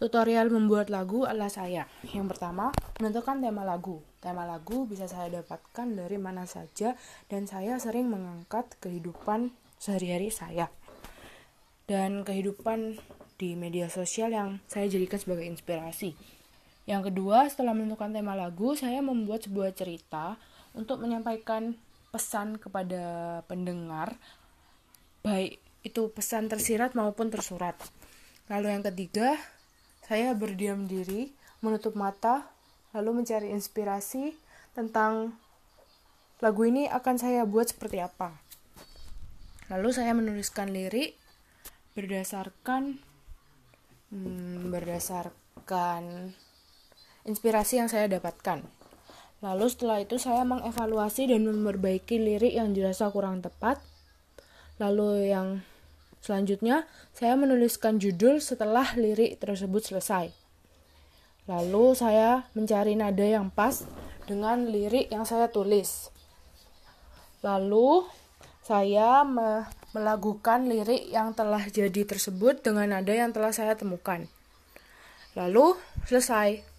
Tutorial membuat lagu ala saya. Yang pertama, menentukan tema lagu. Tema lagu bisa saya dapatkan dari mana saja dan saya sering mengangkat kehidupan sehari-hari saya. Dan kehidupan di media sosial yang saya jadikan sebagai inspirasi. Yang kedua, setelah menentukan tema lagu, saya membuat sebuah cerita untuk menyampaikan pesan kepada pendengar, baik itu pesan tersirat maupun tersurat. Lalu yang ketiga, saya berdiam diri, menutup mata, lalu mencari inspirasi tentang lagu ini akan saya buat seperti apa. Lalu saya menuliskan lirik berdasarkan hmm, berdasarkan inspirasi yang saya dapatkan. Lalu setelah itu saya mengevaluasi dan memperbaiki lirik yang dirasa kurang tepat. Lalu yang Selanjutnya, saya menuliskan judul setelah lirik tersebut selesai. Lalu saya mencari nada yang pas dengan lirik yang saya tulis. Lalu saya me melakukan lirik yang telah jadi tersebut dengan nada yang telah saya temukan. Lalu selesai.